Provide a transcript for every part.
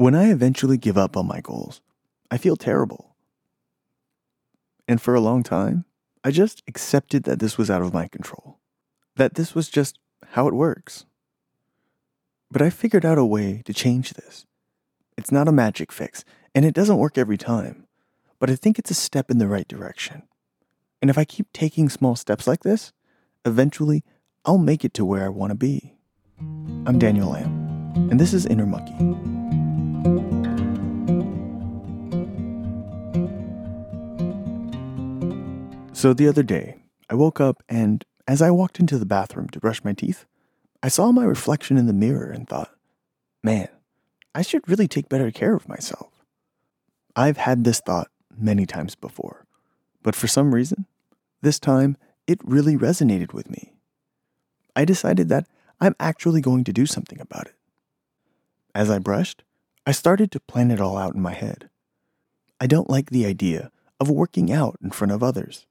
When I eventually give up on my goals, I feel terrible. And for a long time, I just accepted that this was out of my control, that this was just how it works. But I figured out a way to change this. It's not a magic fix, and it doesn't work every time, but I think it's a step in the right direction. And if I keep taking small steps like this, eventually I'll make it to where I want to be. I'm Daniel Lamb, and this is Inner Monkey. So the other day, I woke up and as I walked into the bathroom to brush my teeth, I saw my reflection in the mirror and thought, man, I should really take better care of myself. I've had this thought many times before, but for some reason, this time it really resonated with me. I decided that I'm actually going to do something about it. As I brushed, I started to plan it all out in my head. I don't like the idea of working out in front of others.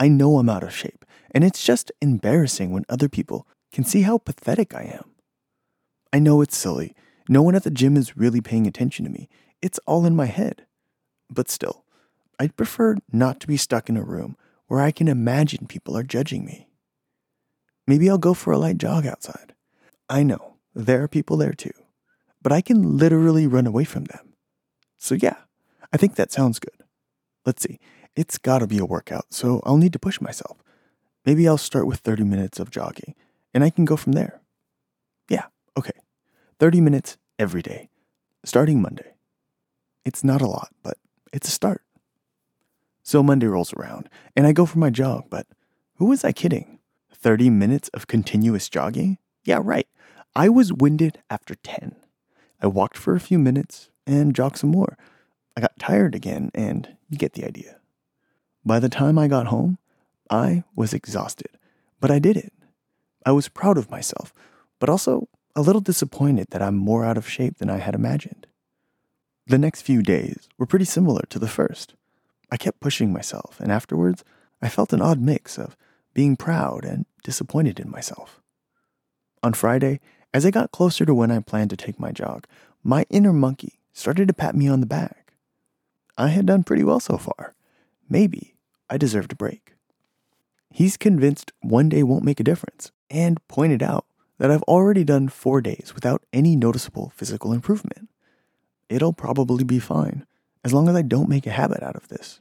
I know I'm out of shape, and it's just embarrassing when other people can see how pathetic I am. I know it's silly. No one at the gym is really paying attention to me. It's all in my head. But still, I'd prefer not to be stuck in a room where I can imagine people are judging me. Maybe I'll go for a light jog outside. I know there are people there too, but I can literally run away from them. So, yeah, I think that sounds good. Let's see, it's gotta be a workout, so I'll need to push myself. Maybe I'll start with 30 minutes of jogging, and I can go from there. Yeah, okay. 30 minutes every day, starting Monday. It's not a lot, but it's a start. So Monday rolls around, and I go for my jog, but who was I kidding? 30 minutes of continuous jogging? Yeah, right. I was winded after 10. I walked for a few minutes and jogged some more. I got tired again, and you get the idea. By the time I got home, I was exhausted, but I did it. I was proud of myself, but also a little disappointed that I'm more out of shape than I had imagined. The next few days were pretty similar to the first. I kept pushing myself, and afterwards, I felt an odd mix of being proud and disappointed in myself. On Friday, as I got closer to when I planned to take my jog, my inner monkey started to pat me on the back. I had done pretty well so far. Maybe I deserved a break. He's convinced one day won't make a difference and pointed out that I've already done four days without any noticeable physical improvement. It'll probably be fine as long as I don't make a habit out of this.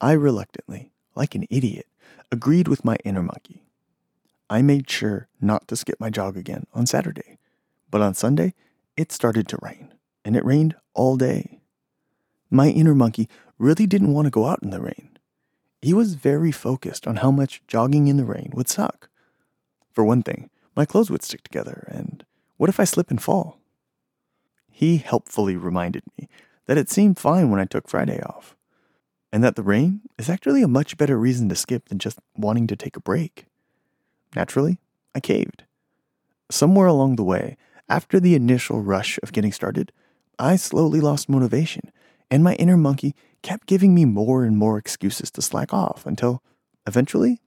I reluctantly, like an idiot, agreed with my inner monkey. I made sure not to skip my jog again on Saturday, but on Sunday, it started to rain, and it rained all day. My inner monkey really didn't want to go out in the rain, he was very focused on how much jogging in the rain would suck. For one thing, my clothes would stick together, and what if I slip and fall? He helpfully reminded me that it seemed fine when I took Friday off, and that the rain is actually a much better reason to skip than just wanting to take a break. Naturally, I caved. Somewhere along the way, after the initial rush of getting started, I slowly lost motivation, and my inner monkey kept giving me more and more excuses to slack off until eventually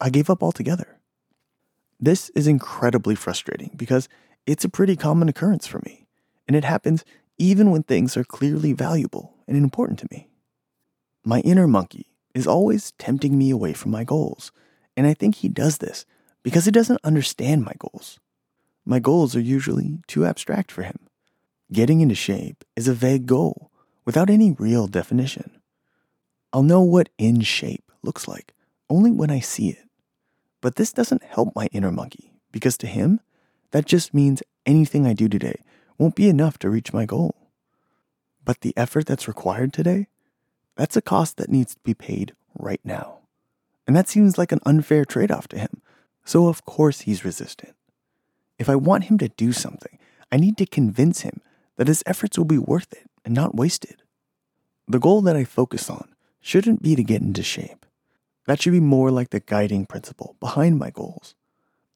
I gave up altogether. This is incredibly frustrating because it's a pretty common occurrence for me, and it happens even when things are clearly valuable and important to me. My inner monkey is always tempting me away from my goals, and I think he does this because he doesn't understand my goals. My goals are usually too abstract for him. Getting into shape is a vague goal without any real definition. I'll know what in shape looks like only when I see it. But this doesn't help my inner monkey because to him, that just means anything I do today won't be enough to reach my goal. But the effort that's required today, that's a cost that needs to be paid right now. And that seems like an unfair trade off to him. So, of course, he's resistant. If I want him to do something, I need to convince him that his efforts will be worth it and not wasted. The goal that I focus on shouldn't be to get into shape. That should be more like the guiding principle behind my goals.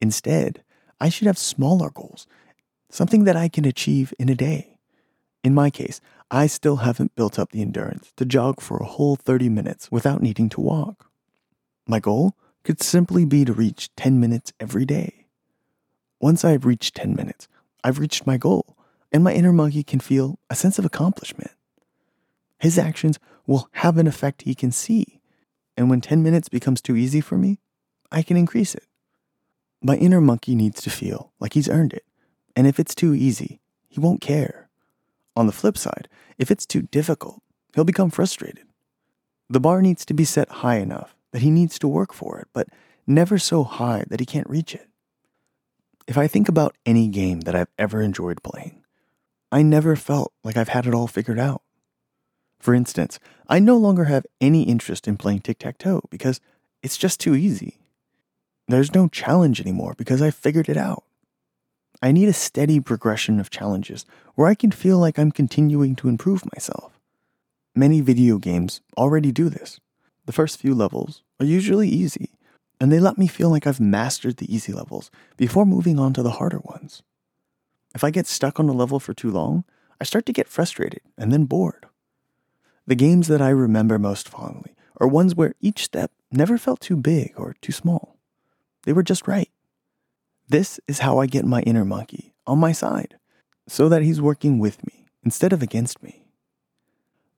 Instead, I should have smaller goals, something that I can achieve in a day. In my case, I still haven't built up the endurance to jog for a whole 30 minutes without needing to walk. My goal could simply be to reach 10 minutes every day. Once I've reached 10 minutes, I've reached my goal and my inner monkey can feel a sense of accomplishment. His actions will have an effect he can see, and when 10 minutes becomes too easy for me, I can increase it. My inner monkey needs to feel like he's earned it, and if it's too easy, he won't care. On the flip side, if it's too difficult, he'll become frustrated. The bar needs to be set high enough that he needs to work for it, but never so high that he can't reach it. If I think about any game that I've ever enjoyed playing, I never felt like I've had it all figured out. For instance, I no longer have any interest in playing tic tac toe because it's just too easy. There's no challenge anymore because I figured it out. I need a steady progression of challenges where I can feel like I'm continuing to improve myself. Many video games already do this. The first few levels are usually easy, and they let me feel like I've mastered the easy levels before moving on to the harder ones. If I get stuck on a level for too long, I start to get frustrated and then bored. The games that I remember most fondly are ones where each step never felt too big or too small. They were just right. This is how I get my inner monkey on my side, so that he's working with me instead of against me.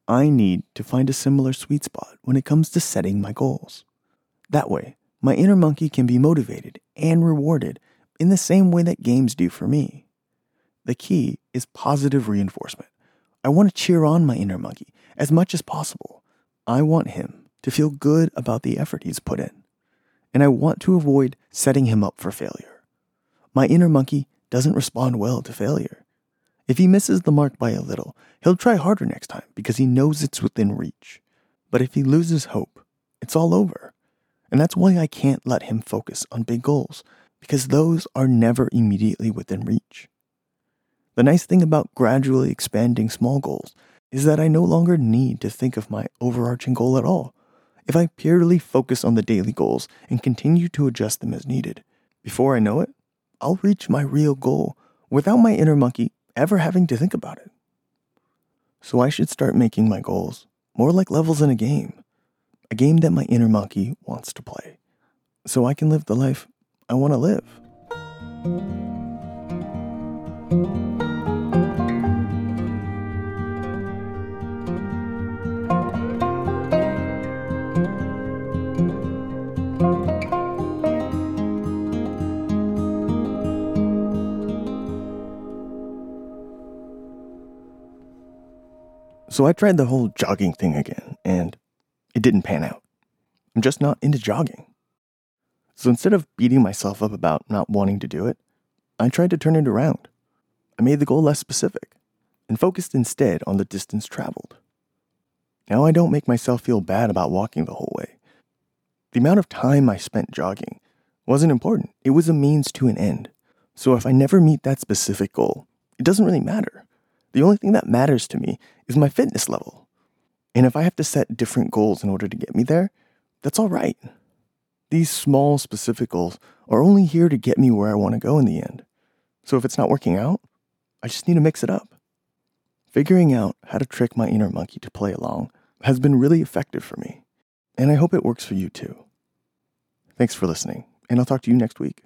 I need to find a similar sweet spot when it comes to setting my goals. That way, my inner monkey can be motivated and rewarded in the same way that games do for me. The key is positive reinforcement. I want to cheer on my inner monkey as much as possible. I want him to feel good about the effort he's put in. And I want to avoid setting him up for failure. My inner monkey doesn't respond well to failure. If he misses the mark by a little, he'll try harder next time because he knows it's within reach. But if he loses hope, it's all over. And that's why I can't let him focus on big goals, because those are never immediately within reach. The nice thing about gradually expanding small goals is that I no longer need to think of my overarching goal at all. If I purely focus on the daily goals and continue to adjust them as needed, before I know it, I'll reach my real goal without my inner monkey ever having to think about it. So I should start making my goals more like levels in a game, a game that my inner monkey wants to play, so I can live the life I want to live. So I tried the whole jogging thing again, and it didn't pan out. I'm just not into jogging. So instead of beating myself up about not wanting to do it, I tried to turn it around. I made the goal less specific and focused instead on the distance traveled. Now I don't make myself feel bad about walking the whole way. The amount of time I spent jogging wasn't important, it was a means to an end. So if I never meet that specific goal, it doesn't really matter. The only thing that matters to me is my fitness level. And if I have to set different goals in order to get me there, that's all right. These small, specific goals are only here to get me where I want to go in the end. So if it's not working out, I just need to mix it up. Figuring out how to trick my inner monkey to play along has been really effective for me, and I hope it works for you too. Thanks for listening, and I'll talk to you next week.